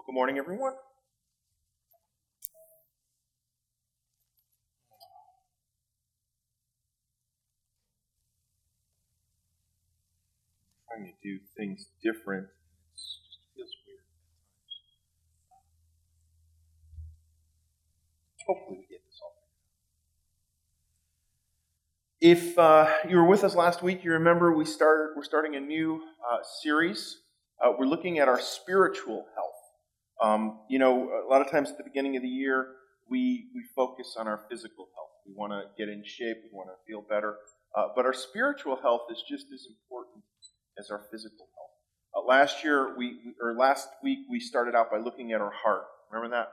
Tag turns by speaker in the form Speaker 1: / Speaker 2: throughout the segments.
Speaker 1: Well, good morning, everyone. Trying to do things different. It just feels weird. Hopefully, we get this all. If uh, you were with us last week, you remember we started. We're starting a new uh, series. Uh, we're looking at our spiritual health. Um, you know, a lot of times at the beginning of the year, we, we focus on our physical health. We want to get in shape, we want to feel better. Uh, but our spiritual health is just as important as our physical health. Uh, last year, we, or last week, we started out by looking at our heart. Remember that?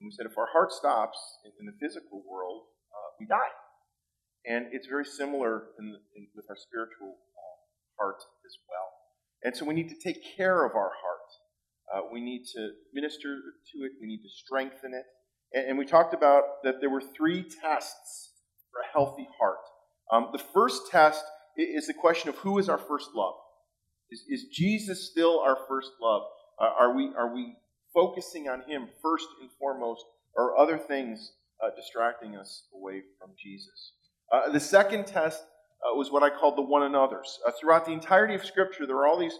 Speaker 1: And we said if our heart stops in, the physical world, uh, we die. And it's very similar in the, in, with our spiritual uh, heart as well. And so we need to take care of our heart. Uh, we need to minister to it. We need to strengthen it. And, and, we talked about that there were three tests for a healthy heart. Um, the first test is the question of who is our first love. Is, is Jesus still our first love? Uh, are we are we focusing on Him first and foremost, or other things uh, distracting us away from Jesus? Uh, the second test uh, was what I called the one another's. Uh, throughout the entirety of Scripture, there are all these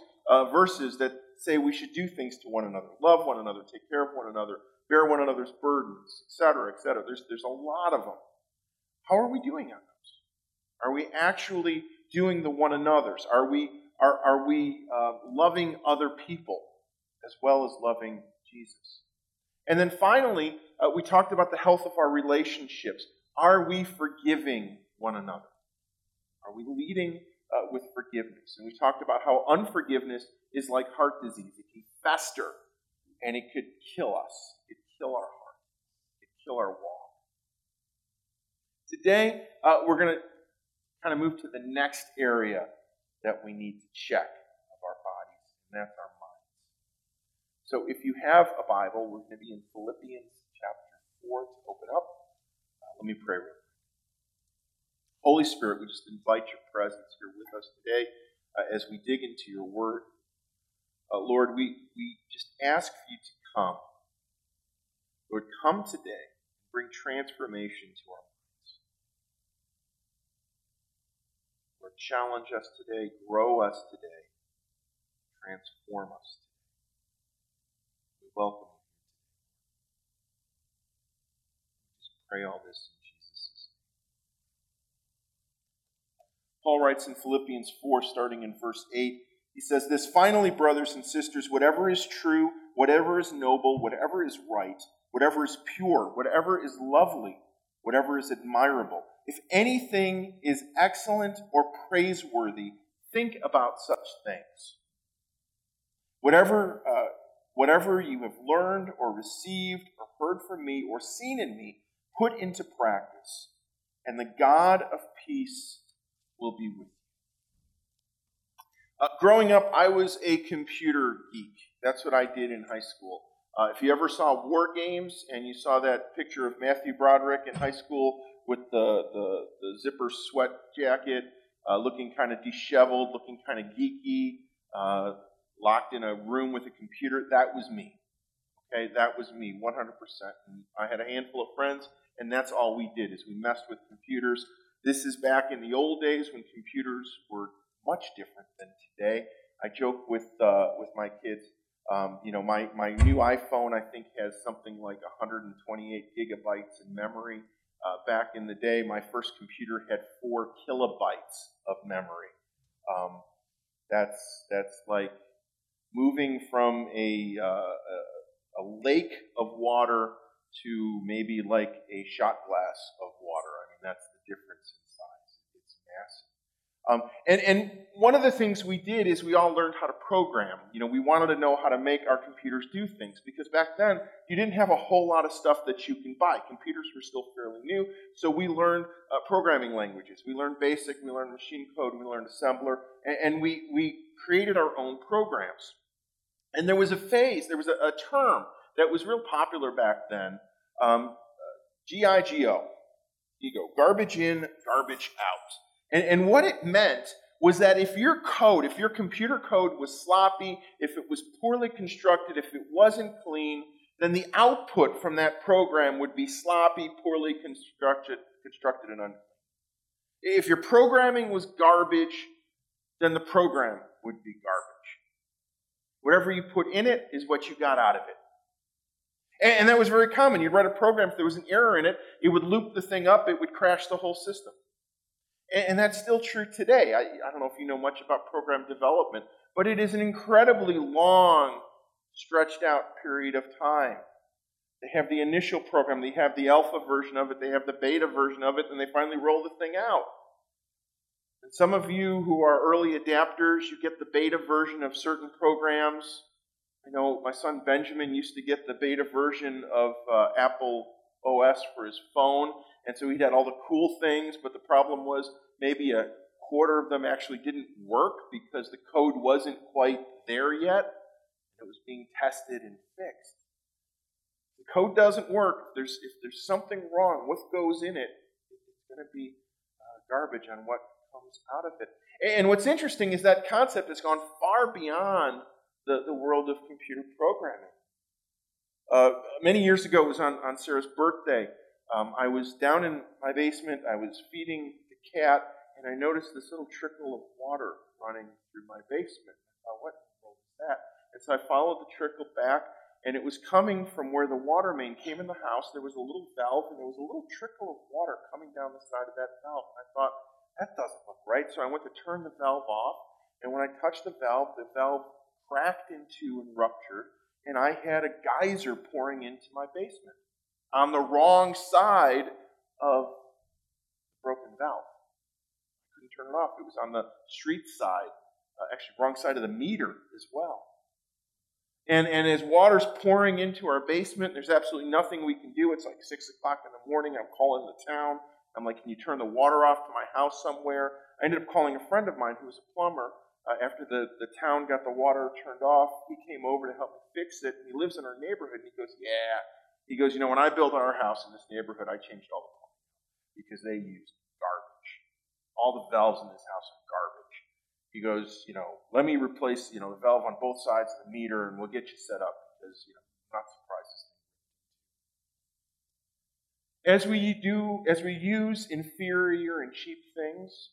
Speaker 1: verses that say we should do things to one another, love one another, take care of one another, bear one another's burdens, etc., etc. There's, there's a lot of them. How are we doing on those? Are we actually doing the one another's? Are we, are, are we uh, loving other people as well as loving Jesus? And then finally, uh, we talked about the health of our relationships. Are we forgiving one another? Are we leading uh, with forgiveness. And we talked about how unforgiveness is like heart disease. It can fester and it could kill us. It could kill our heart. It could kill our walk. Today, uh, we're going to kind of move to the next area that we need to check of our bodies, and that's our minds. So if you have a Bible, we're going to be in Philippians chapter 4 to open up. Uh, let me pray real Holy Spirit, we just invite your presence here with us today uh, as we dig into your word. Uh, Lord, we, we just ask for you to come. Lord, come today and bring transformation to our minds. Lord, challenge us today, grow us today, transform us today. We welcome you. Just pray all this Paul writes in Philippians 4, starting in verse 8, he says, This finally, brothers and sisters, whatever is true, whatever is noble, whatever is right, whatever is pure, whatever is lovely, whatever is admirable, if anything is excellent or praiseworthy, think about such things. Whatever, uh, whatever you have learned or received or heard from me or seen in me, put into practice, and the God of peace will be with you. Uh, growing up, I was a computer geek. That's what I did in high school. Uh, if you ever saw War Games and you saw that picture of Matthew Broderick in high school with the, the, the zipper sweat jacket, uh, looking kind of disheveled, looking kind of geeky, uh, locked in a room with a computer, that was me. Okay, that was me, 100%. And I had a handful of friends, and that's all we did is we messed with computers. This is back in the old days when computers were much different than today. I joke with uh, with my kids. Um, you know, my, my new iPhone I think has something like 128 gigabytes in memory. Uh, back in the day, my first computer had four kilobytes of memory. Um, that's that's like moving from a, uh, a, a lake of water to maybe like a shot glass of water. I mean, that's the difference in size. It's massive. Um, and, and one of the things we did is we all learned how to program. You know, we wanted to know how to make our computers do things because back then you didn't have a whole lot of stuff that you can buy. Computers were still fairly new, so we learned uh, programming languages. We learned BASIC, we learned machine code, we learned assembler, and, and we, we created our own programs. And there was a phase, there was a, a term that was real popular back then, um, GIGO. Garbage in, garbage out. And, and what it meant was that if your code, if your computer code was sloppy, if it was poorly constructed, if it wasn't clean, then the output from that program would be sloppy, poorly constructed, constructed and unclean. If your programming was garbage, then the program would be garbage. Whatever you put in it is what you got out of it. And, that was very common. You'd write a program, if there was an error in it, it would loop the thing up, it would crash the whole system. And, that's still true today. I, I don't know if you know much about program development, but it is an incredibly long, stretched out period of time. They have the initial program, they have the alpha version of it, they have the beta version of it, and they finally roll the thing out. And some of you who are early adapters, you get the beta version of certain programs. I know my son Benjamin used to get the beta version of uh, Apple OS for his phone, and so he had all the cool things, but the problem was maybe a quarter of them actually didn't work because the code wasn't quite there yet. It was being tested and fixed. The code doesn't work. There's, if there's something wrong, what goes in it, it's going to be uh, garbage on what comes out of it. And what's interesting is that concept has gone far beyond the, the world of computer programming. Uh, many years ago, it was on, on Sarah's birthday. Um, I was down in my basement, I was feeding the cat, and I noticed this little trickle of water running through my basement. I thought, what was that? And so I followed the trickle back, and it was coming from where the water main came in the house. There was a little valve, and there was a little trickle of water coming down the side of that valve. And I thought, that doesn't look right. So I went to turn the valve off, and when I touched the valve, the valve cracked into and ruptured, and I had a geyser pouring into my basement on the wrong side of the broken valve. I couldn't turn it off. It was on the street side, uh, actually, wrong side of the meter as well. And, and as water's pouring into our basement, there's absolutely nothing we can do. It's like 6 o'clock in the morning. I'm calling the town. I'm like, can you turn the water off to my house somewhere? I ended up calling a friend of mine who was a plumber. Uh, after the, the town got the water turned off, he came over to help me fix it. And he lives in our neighborhood. And he goes, yeah. He goes, you know, when I built our house in this neighborhood, I changed all the plumbing because they used garbage. All the valves in this house are garbage. He goes, you know, let me replace, you know, the valve on both sides of the meter and we'll get you set up because, you know, I'm not surprised as we do, as we use inferior and cheap things,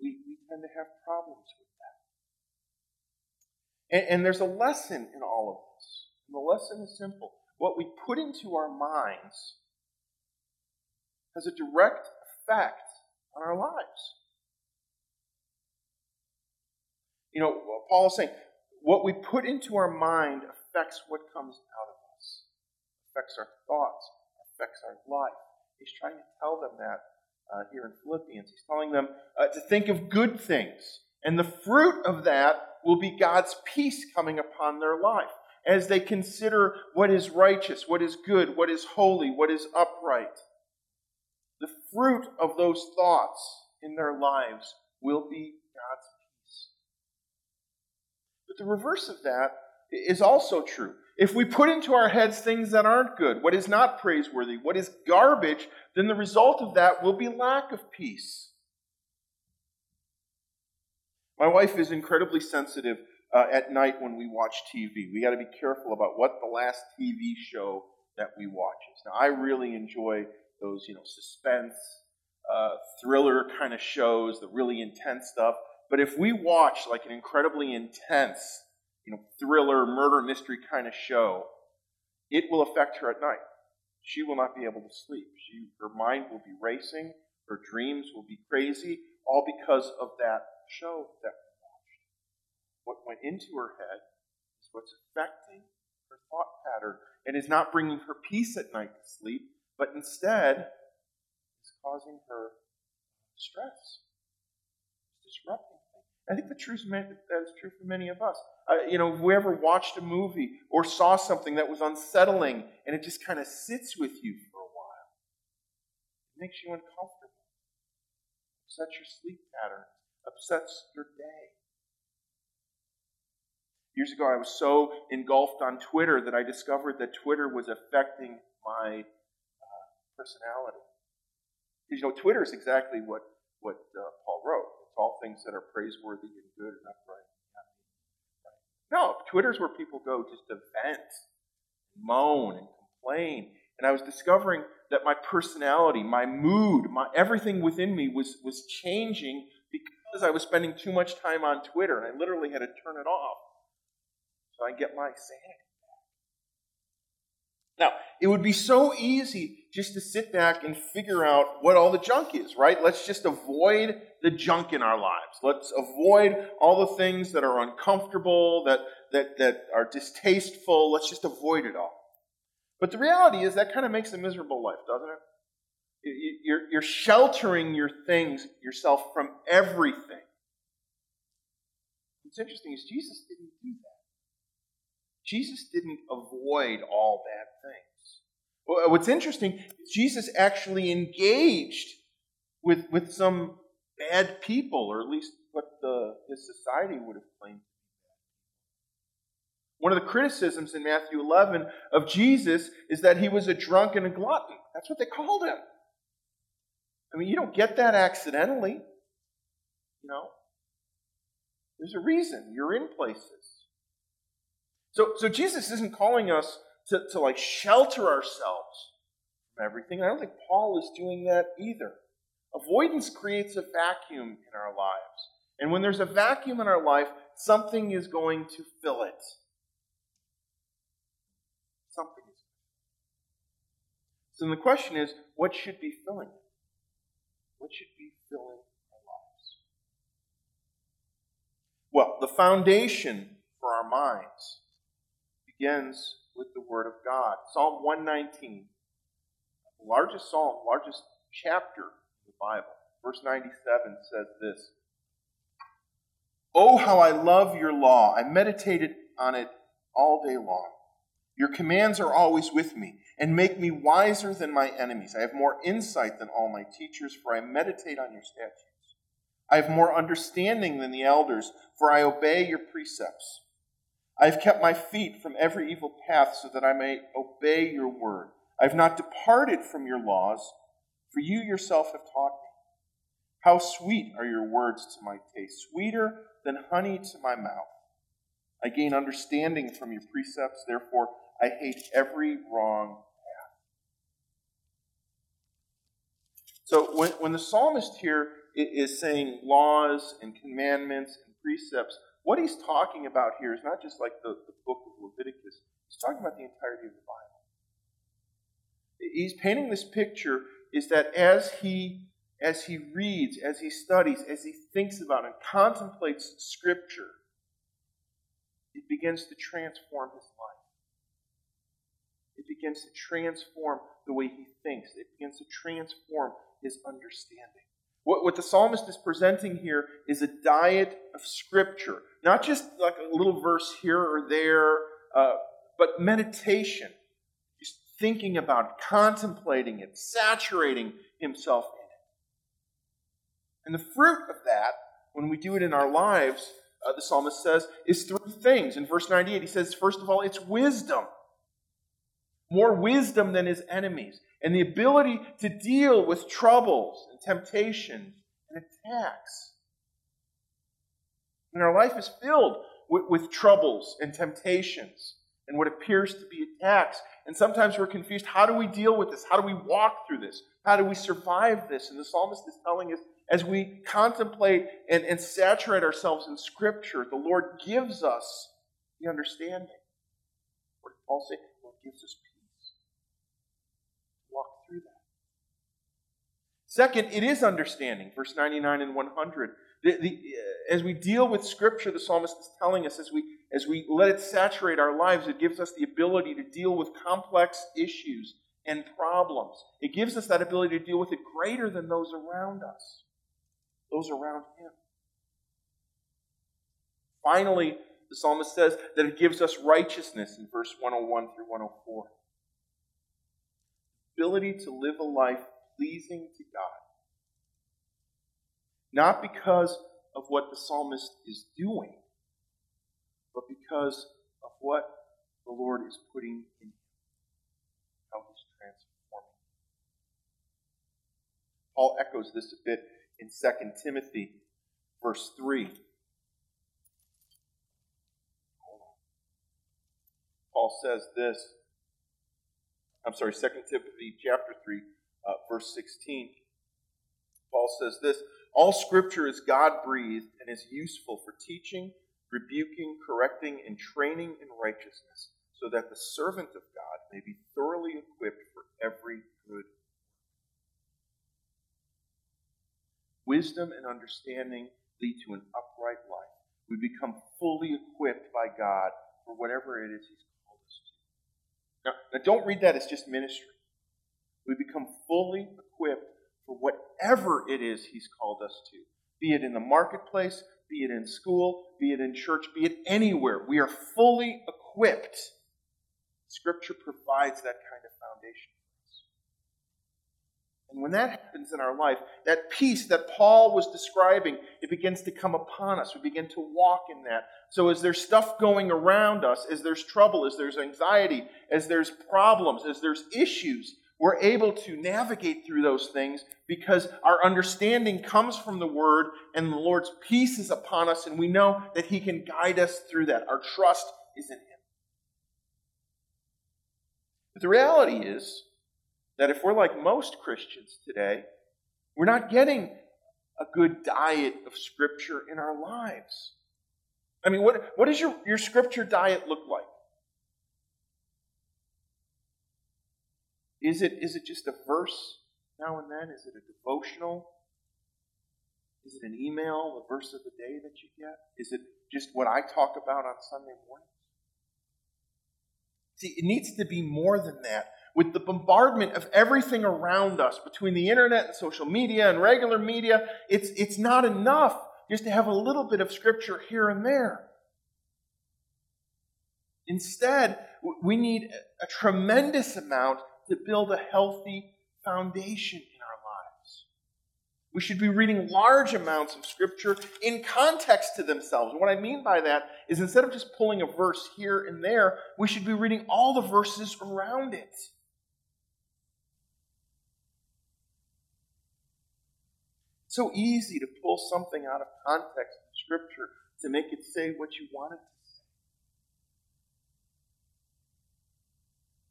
Speaker 1: we, we tend to have problems with that. And, and there's a lesson in all of this. And the lesson is simple. What we put into our minds has a direct effect on our lives. You know, Paul is saying, what we put into our mind affects what comes out of us, affects our thoughts, affects our life. He's trying to tell them that uh, here in Philippians. He's telling them uh, to think of good things. And the fruit of that will be God's peace coming upon their life as they consider what is righteous, what is good, what is holy, what is upright. The fruit of those thoughts in their lives will be God's peace. But the reverse of that is also true. If we put into our heads things that aren't good, what is not praiseworthy, what is garbage, then the result of that will be lack of peace. My wife is incredibly sensitive uh, at night when we watch TV. We got to be careful about what the last TV show that we watch is. Now, I really enjoy those, you know, suspense, uh, thriller kind of shows, the really intense stuff. But if we watch like an incredibly intense you know, thriller, murder mystery kind of show, it will affect her at night. She will not be able to sleep. She, her mind will be racing. Her dreams will be crazy, all because of that show that. What went into her head is what's affecting her thought pattern and is not bringing her peace at night to sleep, but instead is causing her stress, disrupting I think the truth that is true for many of us. Uh, you know, we ever watched a movie or saw something that was unsettling and it just kind of sits with you for a while. It makes you uncomfortable, upsets your sleep pattern, upsets your day. Years ago, I was so engulfed on Twitter that I discovered that Twitter was affecting my uh, personality. Because, you know, Twitter is exactly what, what uh, Paul wrote It's all things that are praiseworthy and good and upright. No, Twitter's where people go just to vent, moan, and complain. And I was discovering that my personality, my mood, my everything within me was, was changing because I was spending too much time on Twitter, and I literally had to turn it off I get my sanity. Now, it would be so easy just to sit back and figure out what all the junk is, right? Let's just avoid the junk in our lives. Let's avoid all the things that are uncomfortable, that, that, that are distasteful. Let's just avoid it all. But the reality is that kind of makes a miserable life, doesn't it? You're, you're sheltering your things, yourself from everything. What's interesting is Jesus didn't do that. Jesus didn't avoid all bad things. Uh, what's interesting, Jesus actually engaged with, with some bad people, or at least what the, his society would have claimed. One of the criticisms in Matthew 11 of Jesus is that he was a drunk and a glutton. That's what they called him. I mean, you don't get that accidentally. You know? There's a reason. You're in places. So, so Jesus isn't calling us to, to like shelter ourselves from everything. I don't think Paul is doing that either. Avoidance creates a vacuum in our lives. And when there's a vacuum in our life, something is going to fill it. Something is. So the question is, what should be filling it? What should be filling our lives? Well, the foundation for our minds begins with the Word of God. Psalm 119, the largest psalm, largest chapter of the Bible. Verse 97 says this Oh, how I love your law! I meditated on it all day long. Your commands are always with me and make me wiser than my enemies. I have more insight than all my teachers, for I meditate on your statutes. I have more understanding than the elders, for I obey your precepts. I have kept my feet from every evil path so that I may obey your word. I have not departed from your laws, for you yourself have taught me. How sweet are your words to my taste, sweeter than honey to my mouth. I gain understanding from your precepts, therefore I hate every wrong path. So when, when the psalmist here is saying laws and commandments and precepts, what he's talking about here is not just like the, the book of Leviticus, he's talking about the entirety of the Bible. He's painting this picture is that as he as he reads, as he studies, as he thinks about and contemplates scripture, it begins to transform his life. It begins to transform the way he thinks. It begins to transform his understanding. What, what the psalmist is presenting here is a diet of Scripture, not just like a little verse here or there, uh, but meditation. Just thinking about it, contemplating it, saturating himself in it. And the fruit of that, when we do it in our lives, uh, the psalmist says, is three things. In verse 98, he says, first of all, it's wisdom. More wisdom than his enemies and the ability to deal with troubles and temptations and attacks. And our life is filled with, with troubles and temptations and what appears to be attacks. And sometimes we're confused how do we deal with this? How do we walk through this? How do we survive this? And the psalmist is telling us as we contemplate and, and saturate ourselves in Scripture, the Lord gives us the understanding. What Paul say? The Lord gives us Second, it is understanding. Verse 99 and 100. The, the, uh, as we deal with Scripture, the psalmist is telling us, as we, as we let it saturate our lives, it gives us the ability to deal with complex issues and problems. It gives us that ability to deal with it greater than those around us, those around Him. Finally, the psalmist says that it gives us righteousness in verse 101 through 104. Ability to live a life pleasing to God. Not because of what the psalmist is doing, but because of what the Lord is putting in him, how he's transforming. Paul echoes this a bit in 2 Timothy verse 3. Paul says this. I'm sorry, 2 Timothy chapter 3, uh, verse 16. Paul says this All scripture is God breathed and is useful for teaching, rebuking, correcting, and training in righteousness, so that the servant of God may be thoroughly equipped for every good Wisdom and understanding lead to an upright life. We become fully equipped by God for whatever it is He's called us to. Now, now don't read that as just ministry. We become fully equipped for whatever it is He's called us to. Be it in the marketplace, be it in school, be it in church, be it anywhere. We are fully equipped. Scripture provides that kind of foundation. for us. And when that happens in our life, that peace that Paul was describing, it begins to come upon us. We begin to walk in that. So as there's stuff going around us, as there's trouble, as there's anxiety, as there's problems, as there's issues, we're able to navigate through those things because our understanding comes from the Word and the Lord's peace is upon us, and we know that He can guide us through that. Our trust is in Him. But the reality is, that if we're like most Christians today, we're not getting a good diet of Scripture in our lives. I mean, what, what does your, your Scripture diet look like? Is it, is it just a verse now and then? Is it a devotional? Is it an email, the verse of the day that you get? Is it just what I talk about on Sunday mornings? See, it needs to be more than that with the bombardment of everything around us between the internet and social media and regular media, it's, it's not enough just to have a little bit of scripture here and there. Instead, we need a tremendous amount to build a healthy foundation in our lives. we should be reading large amounts of Scripture in context to themselves. And what I mean by that is instead of just pulling a verse here and there, we should be reading all the verses around it. It's so easy to pull something out of context in Scripture to make it say what you want it to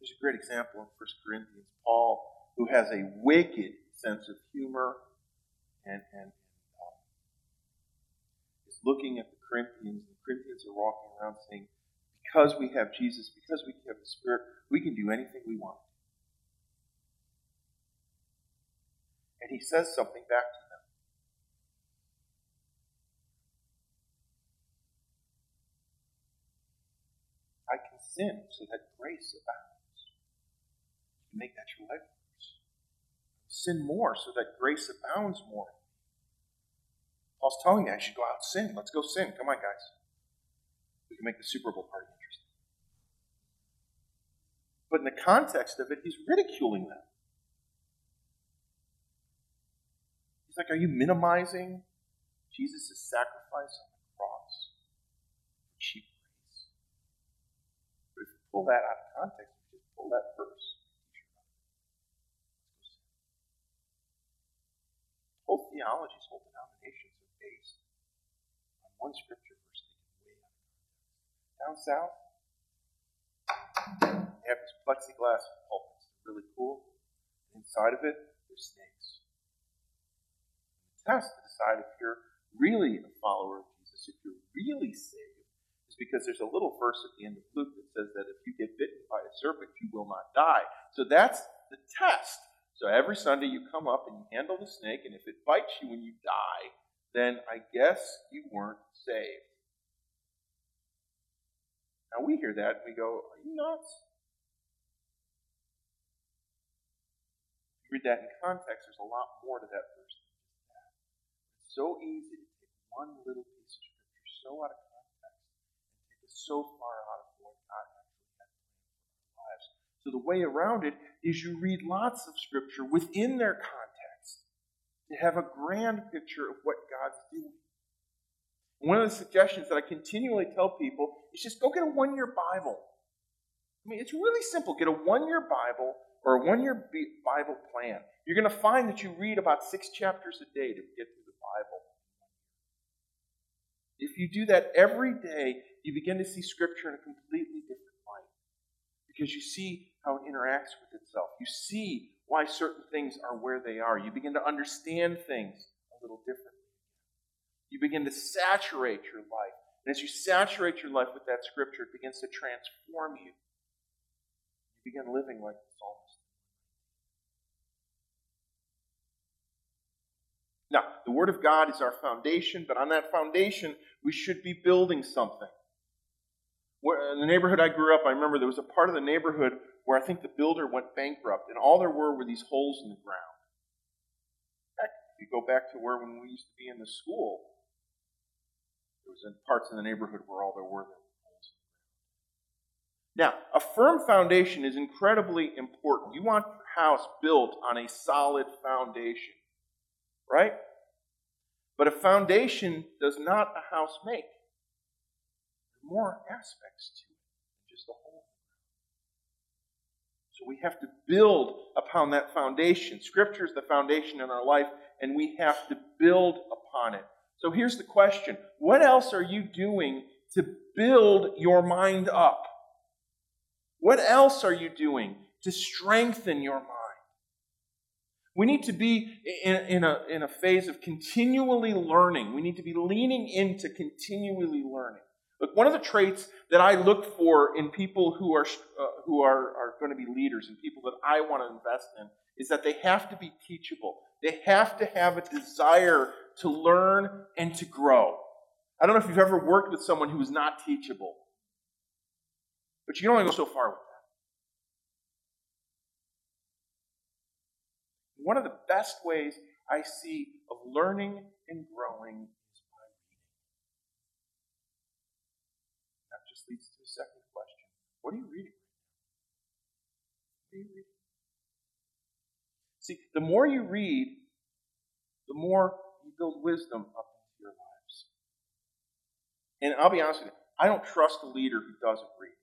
Speaker 1: There's a great example in 1 Corinthians. Paul, who has a wicked sense of humor and, and um, is looking at the Corinthians. The Corinthians are walking around saying, because we have Jesus, because we have the Spirit, we can do anything we want. And he says something back to them. I can sin so that grace abounds. Make that your life sin more so that grace abounds more. Paul's telling me I should go out sin. Let's go sin. Come on, guys. We can make the Super Bowl party interesting. But in the context of it, he's ridiculing them. He's like, Are you minimizing Jesus' sacrifice on the cross for cheap grace? But if you pull that out of context, you just pull that verse Whole theologies, whole denominations are based on one scripture verse taken way out of context. Down south, they have this plexiglass pulpits. really cool. Inside of it, there's snakes. The test to decide if you're really a follower of Jesus, if you're really saved, is because there's a little verse at the end of Luke that says that if you get bitten by a serpent, you will not die. So that's the test so every Sunday you come up and you handle the snake, and if it bites you when you die, then I guess you weren't saved. Now we hear that and we go, Are you nuts? You read that in context, there's a lot more to that verse It's so easy to take one little piece of scripture so out of context and take it so far out of what God actually had planned for our lives. So the way around it is you read lots of scripture within their context to have a grand picture of what God's doing. One of the suggestions that I continually tell people is just go get a one year Bible. I mean, it's really simple. Get a one year Bible or a one year Bible plan. You're going to find that you read about six chapters a day to get through the Bible. if you do that every day, you begin to see Scripture in a completely different light. Because you see how it interacts with itself. You see why certain things are where they are. You begin to understand things a little differently. You begin to saturate your life. And as you saturate your life with that Scripture, it begins to transform you. You begin living like the psalmist. Now, the Word of God is our foundation, but on that foundation, we should be building something. In the neighborhood I grew up, I remember there was a part of the neighborhood where I think the builder went bankrupt, and all there were were these holes in the ground. Heck, if you go back to where when we used to be in the school, there was parts of the neighborhood where all there were were holes. Now, a firm foundation is incredibly important. You want your house built on a solid foundation right? But a foundation does not a house make. There are more aspects to it than just a hole. So we have to build upon that foundation. Scripture is the foundation in our life, and we have to build upon it. So here's the question What else are you doing to build your mind up? What else are you doing to strengthen your mind? We need to be in, in, a, in a phase of continually learning. We need to be leaning into continually learning. Look, one of the traits that I look for in people who are, uh, who are, are going to be leaders and people that I want to invest in is that they have to be teachable. They have to have a desire to learn and to grow. I don't know if you've ever worked with someone who is not teachable, but you can only go so far with that. One of the best ways I see of learning and growing is by reading. That just leads to a second question. What are you reading? What are you reading? See, the more you read, the more you build wisdom up into your lives. And I'll be honest with you, I don't trust a leader who doesn't read.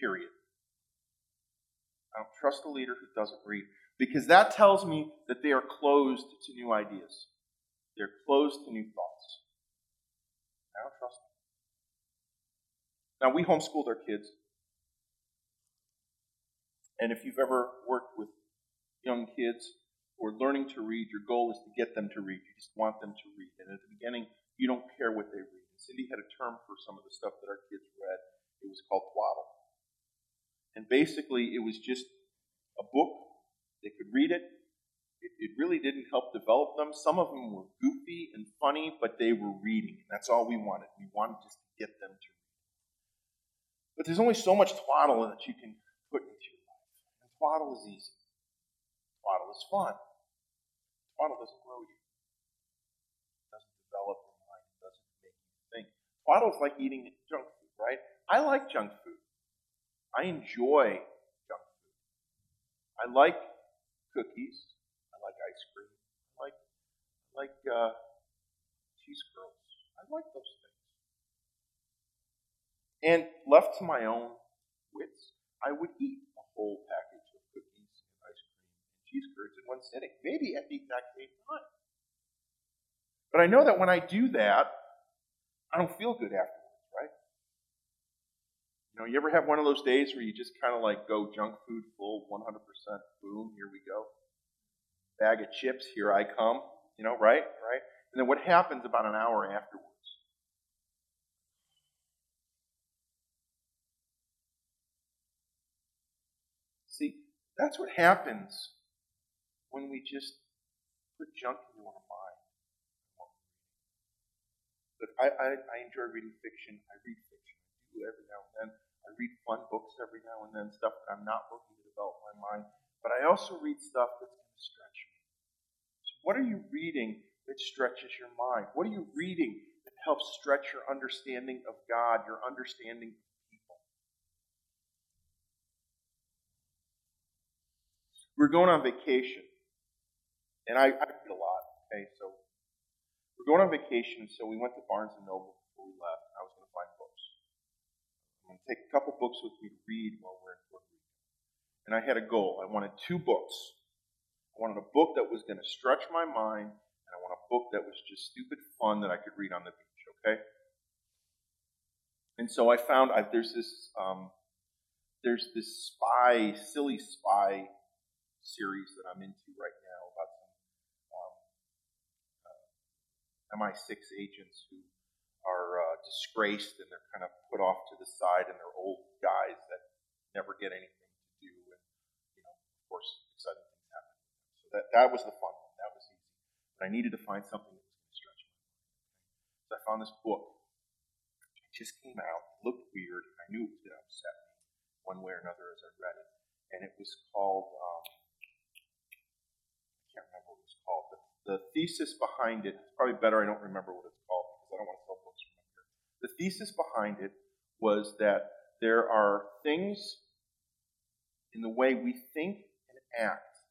Speaker 1: Period. I don't trust a leader who doesn't read because that tells me that they are closed to new ideas. They're closed to new thoughts. I don't trust them. Now, we homeschooled our kids. And if you've ever worked with young kids who are learning to read, your goal is to get them to read. You just want them to read. And at the beginning, you don't care what they read. And Cindy had a term for some of the stuff that our kids read. It was called twaddle. And basically, it was just a book they could read it. it. It really didn't help develop them. Some of them were goofy and funny, but they were reading. That's all we wanted. We wanted just to get them to read. But there's only so much twaddle that you can put into. And twaddle is easy. Twaddle is fun. Twaddle doesn't grow you. It doesn't develop your mind. It doesn't make you think. Twaddle is like eating junk food, right? I like junk food. I enjoy junk food. I like cookies. I like ice cream. I like, I like uh, cheese curls. I like those things. And left to my own wits, I would eat a whole package of cookies and ice cream cheese in one sitting, maybe at the exact same time. But I know that when I do that, I don't feel good afterwards, right? You know, you ever have one of those days where you just kind of like go junk food full, 100% boom, here we go. Bag of chips, here I come. You know, right? Right? And then what happens about an hour afterwards? See, that's what happens when we just put junk into our mind. But I, I, I enjoy reading fiction. I read fiction. I do every now and then. I read fun books every now and then, stuff that I'm not looking to develop my mind. But I also read stuff that's going to stretch me. So what are you reading that stretches your mind? What are you reading that helps stretch your understanding of God, your understanding of people? We're going on vacation. And I, I read a lot, okay? So we're going on vacation, so we went to Barnes and Noble before we left. I was going to find books. I'm going to take a couple books with me to read while we're in Puerto Rico. And I had a goal. I wanted two books. I wanted a book that was going to stretch my mind, and I want a book that was just stupid fun that I could read on the beach, okay? And so I found I, there's this um, there's this spy, silly spy series that I'm into right now about some um, uh, MI6 agents who are uh, disgraced and they're kind of put off to the side and they're old guys that never get anything to do and you know of course exciting things happen. So that that was the fun one. That was easy. But I needed to find something that was going to stretch me. So I found this book It just came out, looked weird. And I knew it was going to upset me one way or another as I read it. And it was called, um, I can't remember what it was called, the thesis behind it, it's probably better I don't remember what it's called because I don't want to sell books from here. The thesis behind it was that there are things in the way we think and act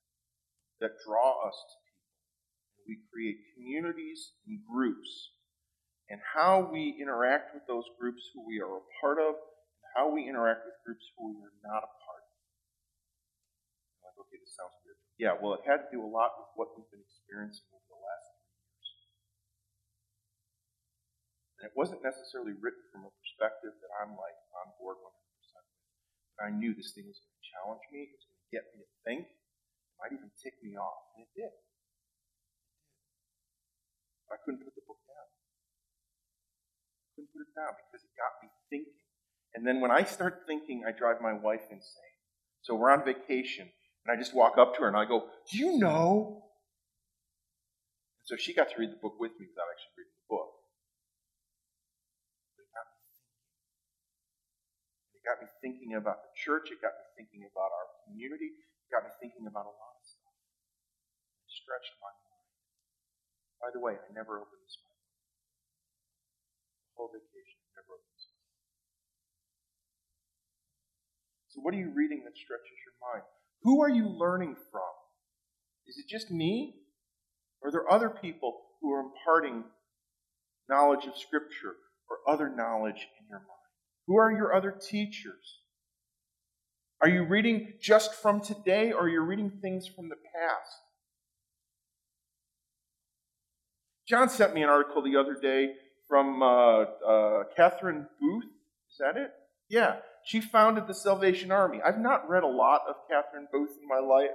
Speaker 1: that draw us to people. We create communities and groups and how we interact with those groups who we are a part of, and how we interact with groups who we are not a part of. Like, okay, this sounds. Yeah, well, it had to do a lot with what we've been experiencing over the last few years. And it wasn't necessarily written from a perspective that I'm like on board 100%. But I knew this thing was going to challenge me, it was going to get me to think, it might even tick me off, and it did. I couldn't put the book down couldn't put it down because it got me thinking. And then when I start thinking, I drive my wife insane. So we're on vacation, and I just walk up to her and I go, Do you know? And so she got to read the book with me without actually reading the book. It got me thinking. It got me thinking about the church. It got me thinking about our community. It got me thinking about a lot of stuff. It stretched my mind. By the way, I never opened this whole vacation. Never opens. So, what are you reading that stretches your mind? Who are you learning from? Is it just me? Or are there other people who are imparting knowledge of Scripture or other knowledge in your mind? Who are your other teachers? Are you reading just from today or are you reading things from the past? John sent me an article the other day from uh, uh, Catherine Booth. Is that it? Yeah. She founded the Salvation Army. I've not read a lot of Catherine Booth in my life.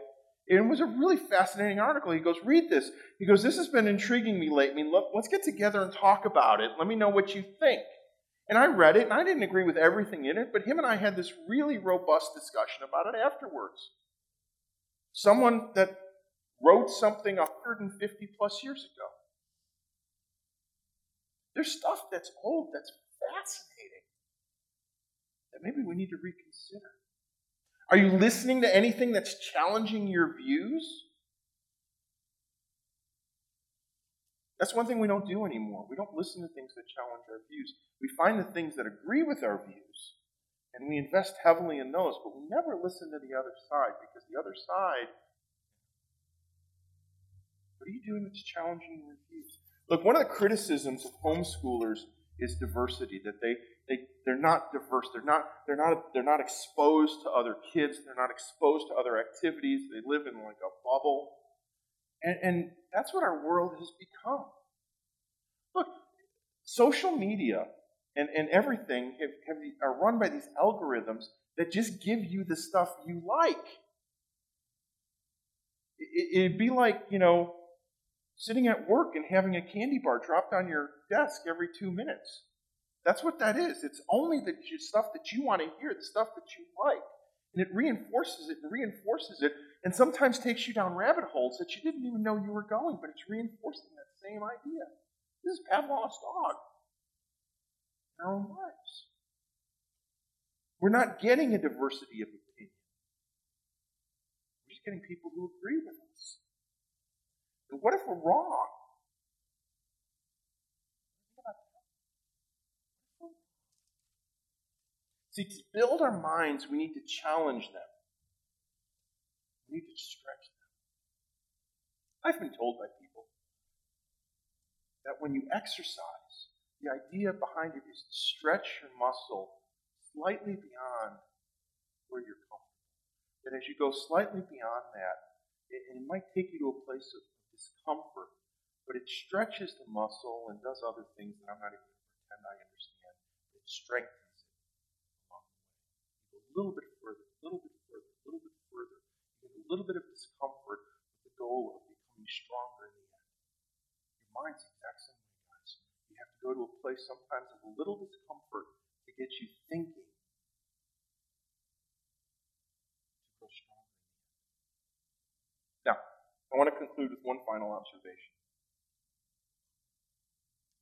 Speaker 1: It was a really fascinating article. He goes, Read this. He goes, This has been intriguing me lately. Let's get together and talk about it. Let me know what you think. And I read it, and I didn't agree with everything in it, but him and I had this really robust discussion about it afterwards. Someone that wrote something 150 plus years ago. There's stuff that's old that's fascinating that maybe we need to reconsider. Are you listening to anything that's challenging your views? That's one thing we don't do anymore. We don't listen to things that challenge our views. We find the things that agree with our views and we invest heavily in those, but we never listen to the other side because the other side, what are you doing that's challenging your views? Look, one of the criticisms of homeschoolers is diversity, that they, they, they're not diverse. They're not, they're, not, they're not exposed to other kids. They're not exposed to other activities. They live in like a bubble. And, and that's what our world has become. Look, social media and, and everything have, have, are run by these algorithms that just give you the stuff you like. It, it'd be like, you know, sitting at work and having a candy bar dropped on your desk every two minutes. That's what that is. It's only the stuff that you want to hear, the stuff that you like. And it reinforces it and reinforces it, and sometimes takes you down rabbit holes that you didn't even know you were going, but it's reinforcing that same idea. This is Pavlov's dog in our own lives. We're not getting a diversity of opinion. We're just getting people who agree with us. And what if we're wrong? See, to build our minds, we need to challenge them. We need to stretch them. I've been told by people that when you exercise, the idea behind it is to stretch your muscle slightly beyond where you're comfortable. That as you go slightly beyond that, it, it might take you to a place of discomfort, but it stretches the muscle and does other things that I'm not even going to pretend I understand. It strengthens it a little bit further, a little bit further, a little bit further. You get a little bit of discomfort with the goal of becoming stronger in the end. Your mind's the exact same way, guys. You have to go to a place sometimes of a little discomfort to get you thinking to grow stronger. Now, I want to conclude with one final observation.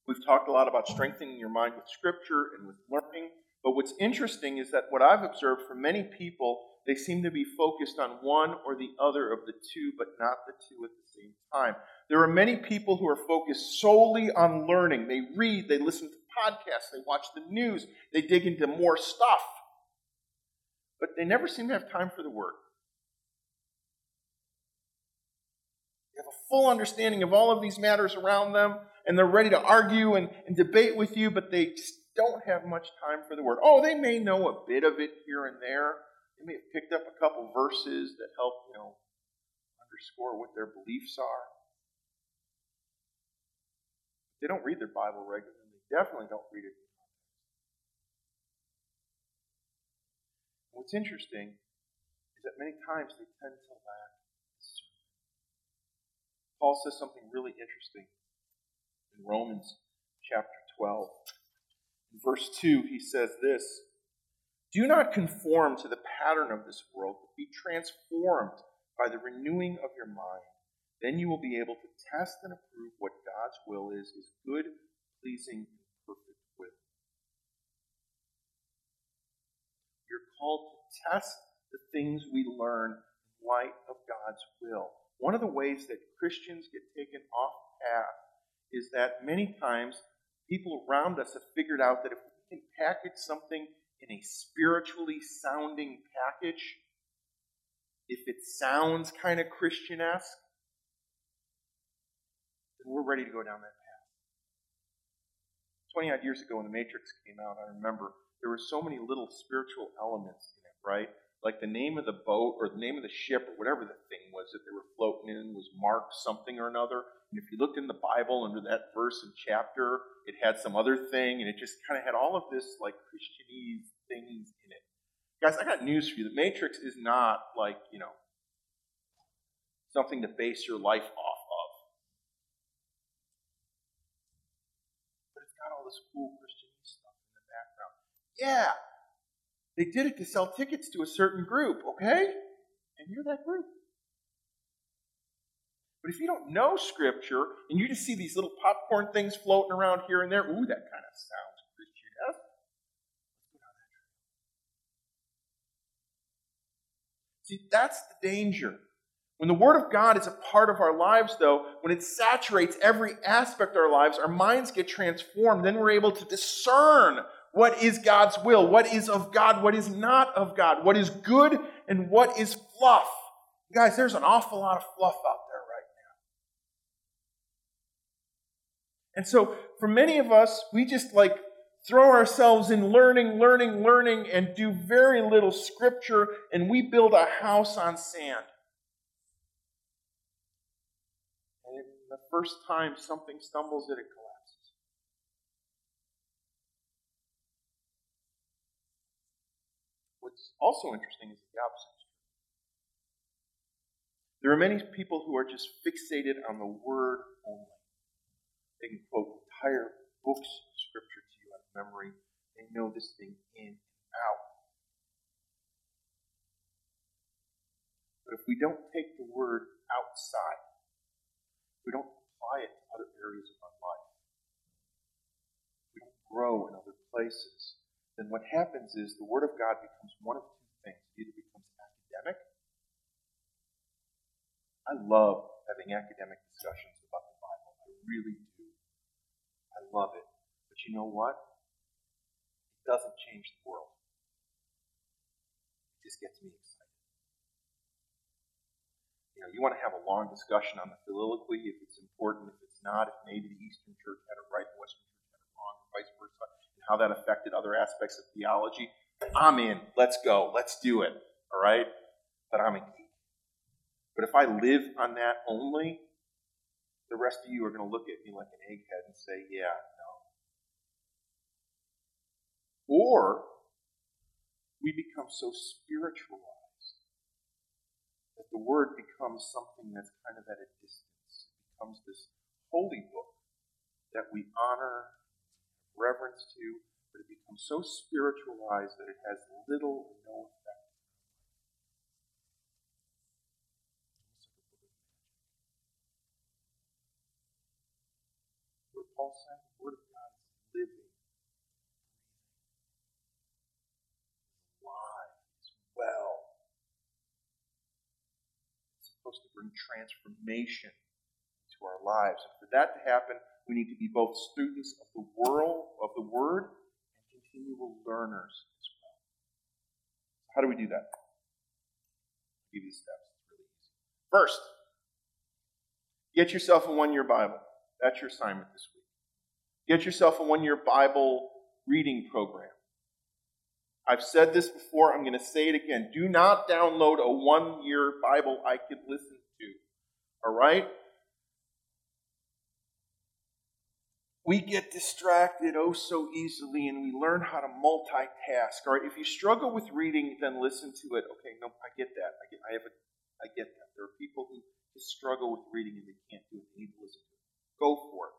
Speaker 1: We've talked a lot about strengthening your mind with Scripture and with learning. But what's interesting is that what I've observed for many people, they seem to be focused on one or the other of the two, but not the two at the same time. There are many people who are focused solely on learning. They read, they listen to podcasts, they watch the news, they dig into more stuff. But they never seem to have time for the Word. They have a full understanding of all of these matters around them, and they're ready to argue and, and debate with you, but they just don't have much time for the word. Oh, they may know a bit of it here and there. They may have picked up a couple verses that help, you know, underscore what their beliefs are. They don't read their Bible regularly. They definitely don't read it. What's interesting is that many times they tend to lack. Paul says something really interesting in Romans chapter 12. In verse 2, he says this Do not conform to the pattern of this world, but be transformed by the renewing of your mind. Then you will be able to test and approve what God's will is, his good, pleasing, and perfect will. You're called to test the things we learn in light of God's will. One of the ways that Christians get taken off path is that many times people around us have figured out that if we can package something in a spiritually sounding package, if it sounds kind of Christian esque, then we're ready to go down that path. 20 odd years ago when The Matrix came out, I remember there were so many little spiritual elements in it, right? Like the name of the boat or the name of the ship or whatever the thing was that they were floating in was marked something or another. And if you looked in the Bible under that verse and chapter, it had some other thing, and it just kind of had all of this like Christianese things in it. Guys, I got news for you. The Matrix is not like, you know, something to base your life off of. But it's got all this cool Christianese stuff in the background. Yeah, they did it to sell tickets to a certain group, okay? And you're that group. But if you don't know Scripture and you just see these little popcorn things floating around here and there, ooh, that kind of sounds Christian. See, that's the danger. When the Word of God is a part of our lives, though, when it saturates every aspect of our lives, our minds get transformed. Then we're able to discern what is God's will, what is of God, what is not of God, what is good, and what is fluff. Guys, there's an awful lot of fluff out there right now. And so, for many of us, we just like throw ourselves in learning, learning, learning, and do very little scripture, and we build a house on sand. And the first time something stumbles, it What's also interesting is the opposite. There are many people who are just fixated on the word only. They can quote entire books of scripture to you out of memory. They know this thing in and out. But if we don't take the word outside, we don't apply it to other areas of our life, we don't grow in other places, then what happens is the Word of God becomes one of two things. It either becomes academic. I love having academic discussions about the Bible. I really do. I love it. But you know what? It doesn't change the world. It just gets me excited. You know, you want to have a long discussion on the filioque if it's important, if it's not, if maybe the Eastern Church had it right, the Western Church had it wrong, vice versa, and how that affected other aspects of theology. I'm in. Let's go. Let's do it. All right? But I'm a geek. But if I live on that only, the rest of you are going to look at me like an egghead and say, yeah, no. Or we become so spiritualized that the Word becomes something that's kind of at a distance. It becomes this holy book that we honor, reverence to, but it becomes so spiritualized that it has little or no effect. What Paul said, the Word of God is living, alive, it's well. It's supposed to bring transformation to our lives. And for that to happen, we need to be both students of the world, of the Word, continual learners as well. How do we do that? I'll give you steps. It's really easy. First, get yourself a one-year Bible. That's your assignment this week. Get yourself a one-year Bible reading program. I've said this before, I'm going to say it again. Do not download a one year Bible I could listen to. All right? We get distracted oh so easily and we learn how to multitask. All right, if you struggle with reading, then listen to it. Okay, no, I get that. I get, I have a, I get that. There are people who struggle with reading and they can't do it. They need to listen to it. Go for it.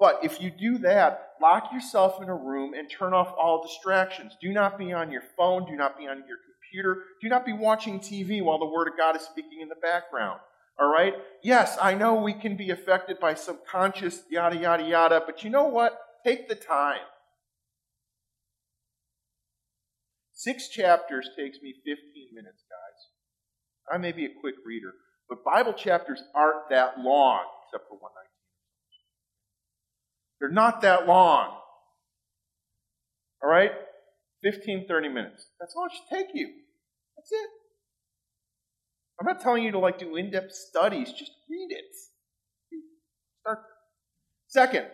Speaker 1: But if you do that, lock yourself in a room and turn off all distractions. Do not be on your phone. Do not be on your computer. Do not be watching TV while the Word of God is speaking in the background. All right? Yes, I know we can be affected by subconscious yada, yada, yada, but you know what? Take the time. Six chapters takes me 15 minutes, guys. I may be a quick reader, but Bible chapters aren't that long, except for 119. They're not that long. All right? 15, 30 minutes. That's all it should take you. That's it. I'm not telling you to like do in-depth studies, just read it. Start. Second,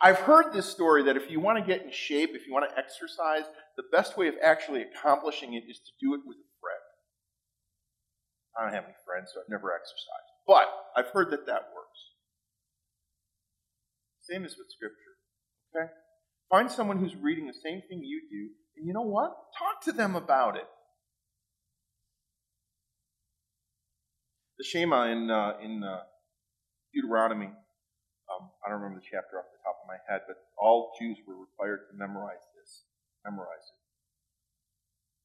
Speaker 1: I've heard this story that if you want to get in shape, if you want to exercise, the best way of actually accomplishing it is to do it with a friend. I don't have any friends, so I've never exercised. But I've heard that that works. Same as with Scripture. Okay? Find someone who's reading the same thing you do, and you know what? Talk to them about it. The Shema in uh, in uh, Deuteronomy. Um, I don't remember the chapter off the top of my head, but all Jews were required to memorize this. Memorize it.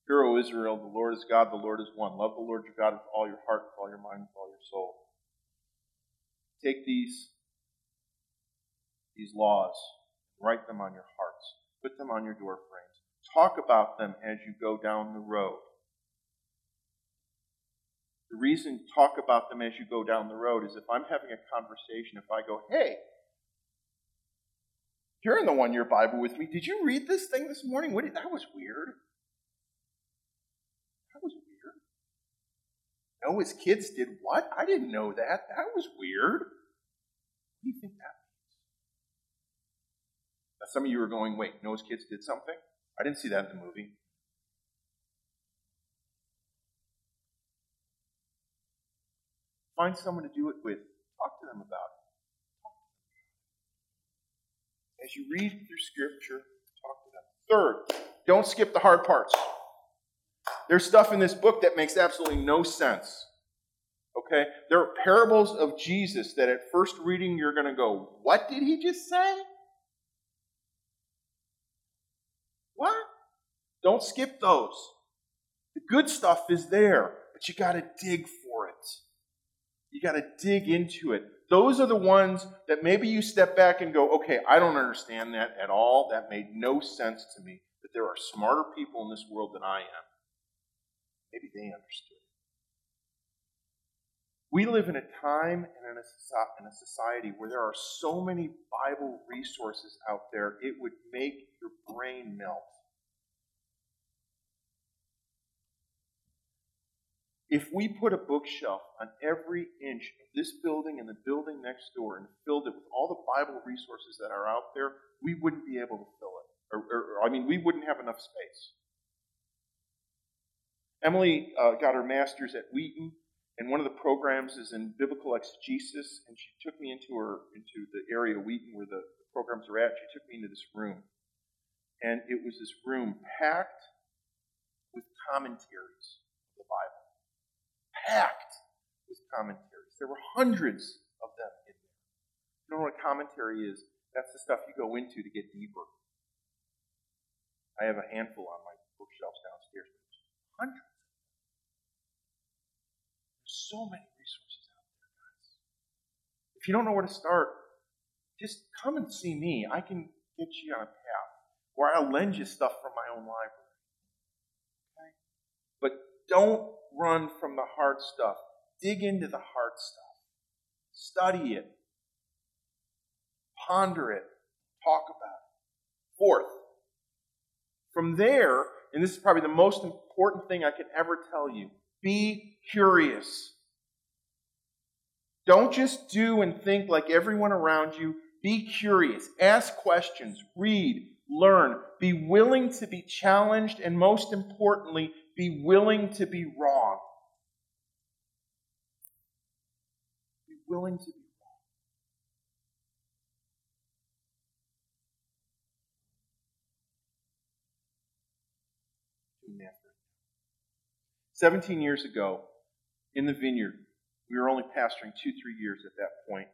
Speaker 1: Hear, O Israel, the Lord is God, the Lord is one. Love the Lord your God with all your heart, with all your mind, with all your soul. Take these these laws, write them on your hearts, put them on your door frames. Talk about them as you go down the road. The reason to talk about them as you go down the road is if I'm having a conversation, if I go, hey, you're in the one year Bible with me. Did you read this thing this morning? What did, that was weird. That was weird. Noah's kids did what? I didn't know that. That was weird. What do you think that means? Now, some of you are going, wait, Noah's kids did something? I didn't see that in the movie. Find someone to do it with. Talk to them about it. As you read through Scripture, talk to them. Third, don't skip the hard parts. There's stuff in this book that makes absolutely no sense. Okay? There are parables of Jesus that at first reading you're going to go, What did he just say? What? Don't skip those. The good stuff is there, but you got to dig. You got to dig into it. Those are the ones that maybe you step back and go, okay, I don't understand that at all. That made no sense to me. But there are smarter people in this world than I am. Maybe they understood. We live in a time and in a society where there are so many Bible resources out there, it would make your brain melt. If we put a bookshelf on every inch of this building and the building next door and filled it with all the Bible resources that are out there, we wouldn't be able to fill it. Or, or, or I mean, we wouldn't have enough space. Emily uh, got her master's at Wheaton, and one of the programs is in biblical exegesis. And she took me into her into the area of Wheaton where the, the programs are at. She took me into this room, and it was this room packed with commentaries of the Bible. Packed with commentaries. There were hundreds of them in there. You know what a commentary is? That's the stuff you go into to get deeper. I have a handful on my bookshelves downstairs. Hundreds. There's so many resources out there, guys. If you don't know where to start, just come and see me. I can get you on a path. Or I'll lend you stuff from my own library. Okay? But don't run from the hard stuff. Dig into the hard stuff. Study it. Ponder it. Talk about it. Fourth, from there, and this is probably the most important thing I can ever tell you be curious. Don't just do and think like everyone around you. Be curious. Ask questions. Read. Learn. Be willing to be challenged. And most importantly, be willing to be wrong. Be willing to be wrong. 17 years ago, in the vineyard, we were only pastoring two, three years at that point.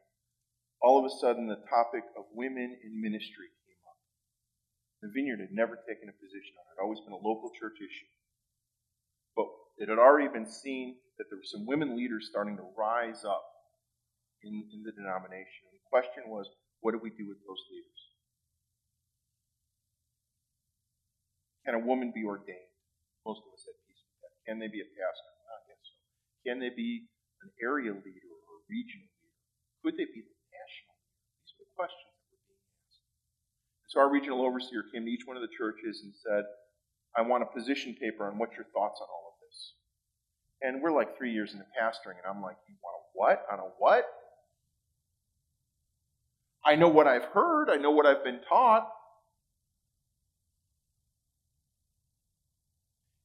Speaker 1: All of a sudden, the topic of women in ministry came up. The vineyard had never taken a position on it, it had always been a local church issue. It had already been seen that there were some women leaders starting to rise up in, in the denomination. And the question was, what do we do with those leaders? Can a woman be ordained? Most of us said can they be a pastor? I guess so. Can they be an area leader or a regional leader? Could they be the national leader? These are the questions that were being asked. So our regional overseer came to each one of the churches and said, I want a position paper on what your thoughts on all of this. And we're like three years into pastoring, and I'm like, you want a what? On a what? I know what I've heard. I know what I've been taught.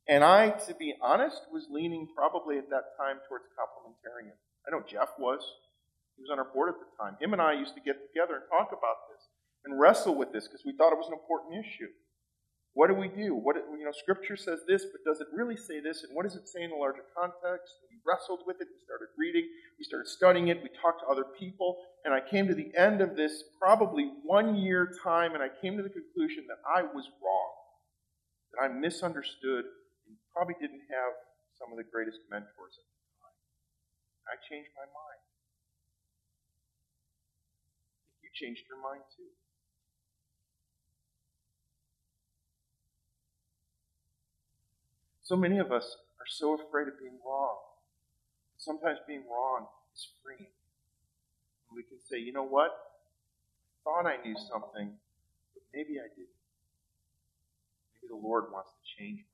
Speaker 1: And I, to be honest, was leaning probably at that time towards complementarian. I know Jeff was. He was on our board at the time. Him and I used to get together and talk about this and wrestle with this because we thought it was an important issue. What do we do? What you know, Scripture says this, but does it really say this? And what does it say in the larger context? We wrestled with it. We started reading. We started studying it. We talked to other people, and I came to the end of this probably one year time, and I came to the conclusion that I was wrong, that I misunderstood probably didn't have some of the greatest mentors at the time. I changed my mind. You changed your mind too. So many of us are so afraid of being wrong. Sometimes being wrong is freeing. we can say, you know what? I thought I knew something, but maybe I didn't. Maybe the Lord wants to change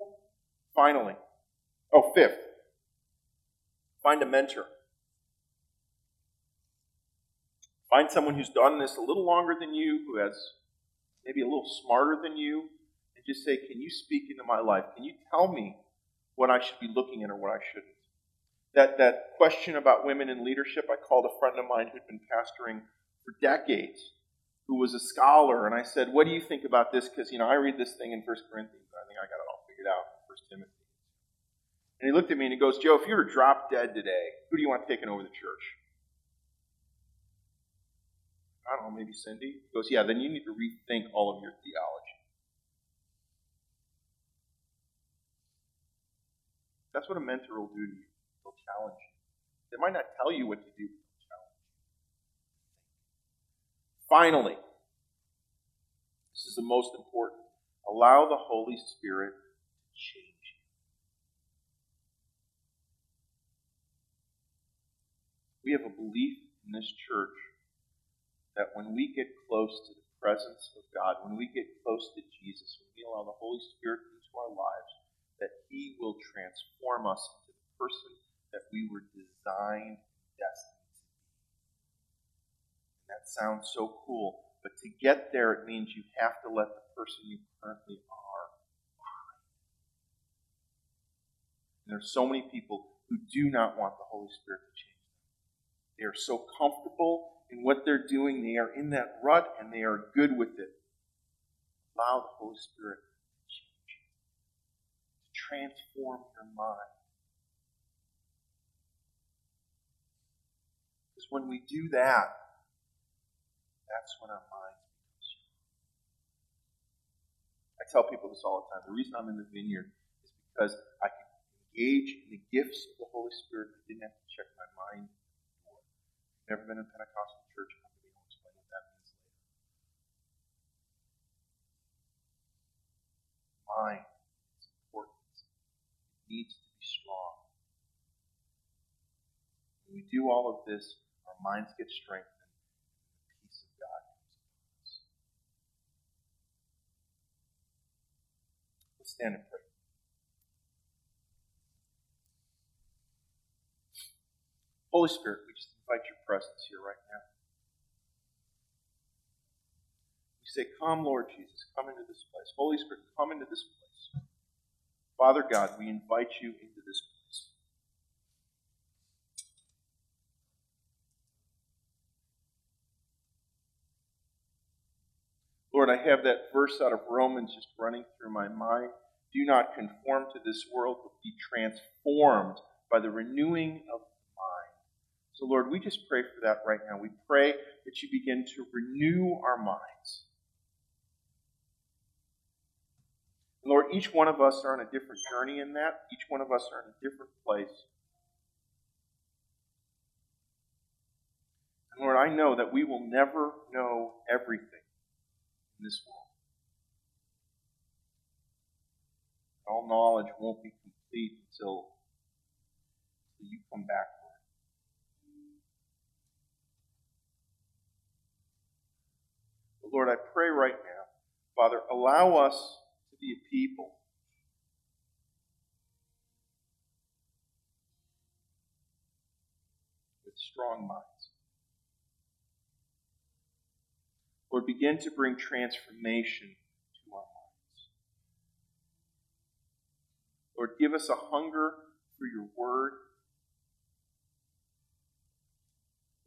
Speaker 1: my mind. Finally, oh, fifth, find a mentor. Find someone who's done this a little longer than you, who has maybe a little smarter than you, and just say, Can you speak into my life? Can you tell me what I should be looking at or what I shouldn't? That, that question about women in leadership, I called a friend of mine who'd been pastoring for decades, who was a scholar, and I said, What do you think about this? Because, you know, I read this thing in First Corinthians, I think I got it all figured out. in 1 Timothy. And he looked at me and he goes, Joe, if you were to drop dead today, who do you want taking over the church? I don't know, maybe Cindy? He goes, Yeah, then you need to rethink all of your theology. That's what a mentor will do to you. They'll challenge you. They might not tell you what to do, but they'll challenge you. Finally, this is the most important. Allow the Holy Spirit to change you. We have a belief in this church that when we get close to the presence of God, when we get close to Jesus, when we allow the Holy Spirit into our lives, that He will transform us into the person that we were designed and destined to be. And that sounds so cool, but to get there, it means you have to let the person you currently are behind. And there's so many people who do not want the Holy Spirit to change. Them. They are so comfortable in what they're doing. They are in that rut and they are good with it. Allow the Holy Spirit to change you, to transform your mind. Because when we do that, that's when our minds become strong. I tell people this all the time. The reason I'm in the vineyard is because I can engage in the gifts of the Holy Spirit. I didn't have to check my mind. Never been in a Pentecostal church. Come to me. I'll explain what that means later. Mind is important. It needs to be strong. When we do all of this, our minds get strengthened, and the peace of God comes upon us. Let's stand and pray. Holy Spirit, we just invite your presence here right now. We say, Come, Lord Jesus, come into this place. Holy Spirit, come into this place. Father God, we invite you into this place. Lord, I have that verse out of Romans just running through my mind. Do not conform to this world, but be transformed by the renewing of so, Lord, we just pray for that right now. We pray that you begin to renew our minds. Lord, each one of us are on a different journey in that. Each one of us are in a different place. And Lord, I know that we will never know everything in this world. All knowledge won't be complete until, until you come back Lord, I pray right now, Father, allow us to be a people with strong minds. Lord, begin to bring transformation to our minds. Lord, give us a hunger for your word.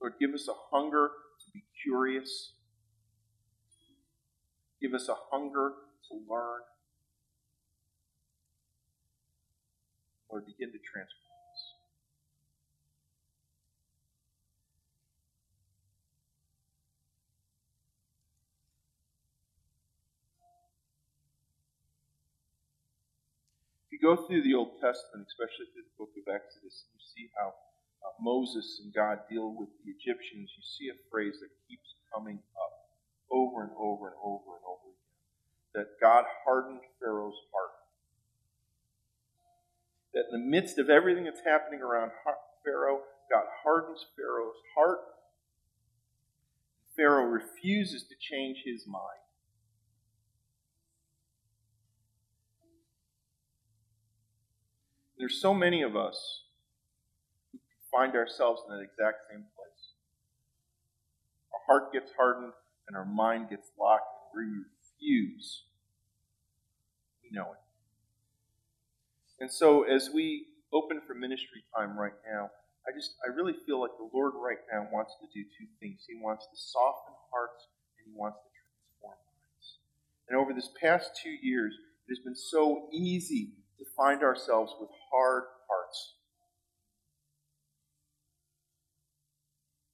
Speaker 1: Lord, give us a hunger to be curious. Give us a hunger to learn. Lord, begin to transform us. If you go through the Old Testament, especially through the book of Exodus, you see how uh, Moses and God deal with the Egyptians, you see a phrase that keeps coming up over and over and over and over again that God hardened Pharaoh's heart. That in the midst of everything that's happening around Pharaoh, God hardens Pharaoh's heart. Pharaoh refuses to change his mind. There's so many of us who find ourselves in that exact same place. Our heart gets hardened, and our mind gets locked and we refuse, we know it. And so as we open for ministry time right now, I just I really feel like the Lord right now wants to do two things. He wants to soften hearts and he wants to transform minds. And over this past two years, it has been so easy to find ourselves with hard hearts.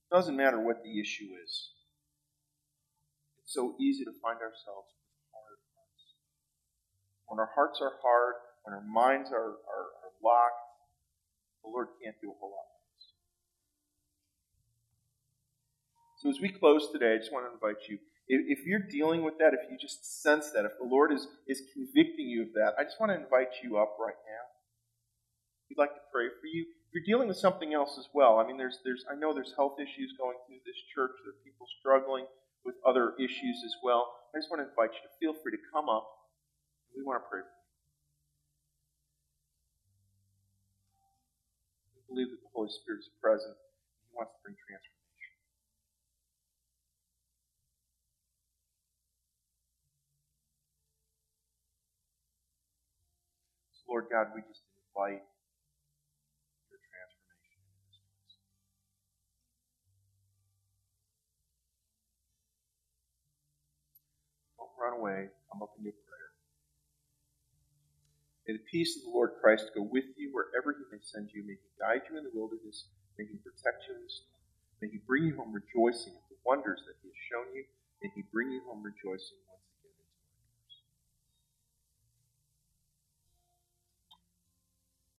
Speaker 1: It doesn't matter what the issue is so easy to find ourselves with hard hearts. When our hearts are hard, when our minds are, are, are locked, the Lord can't do a whole lot. So as we close today, I just want to invite you. If, if you're dealing with that, if you just sense that, if the Lord is, is convicting you of that, I just want to invite you up right now. We'd like to pray for you. If you're dealing with something else as well, I mean, there's, there's, I know there's health issues going through this church. There are people struggling with other issues as well, I just want to invite you to feel free to come up. We want to pray for you. We believe that the Holy Spirit is present. He wants to bring transformation. Lord God, we just invite run away, come up into prayer. May the peace of the Lord Christ go with you wherever he may send you. May he guide you in the wilderness. May he protect you in the storm. May he bring you home rejoicing at the wonders that he has shown you. May he bring you home rejoicing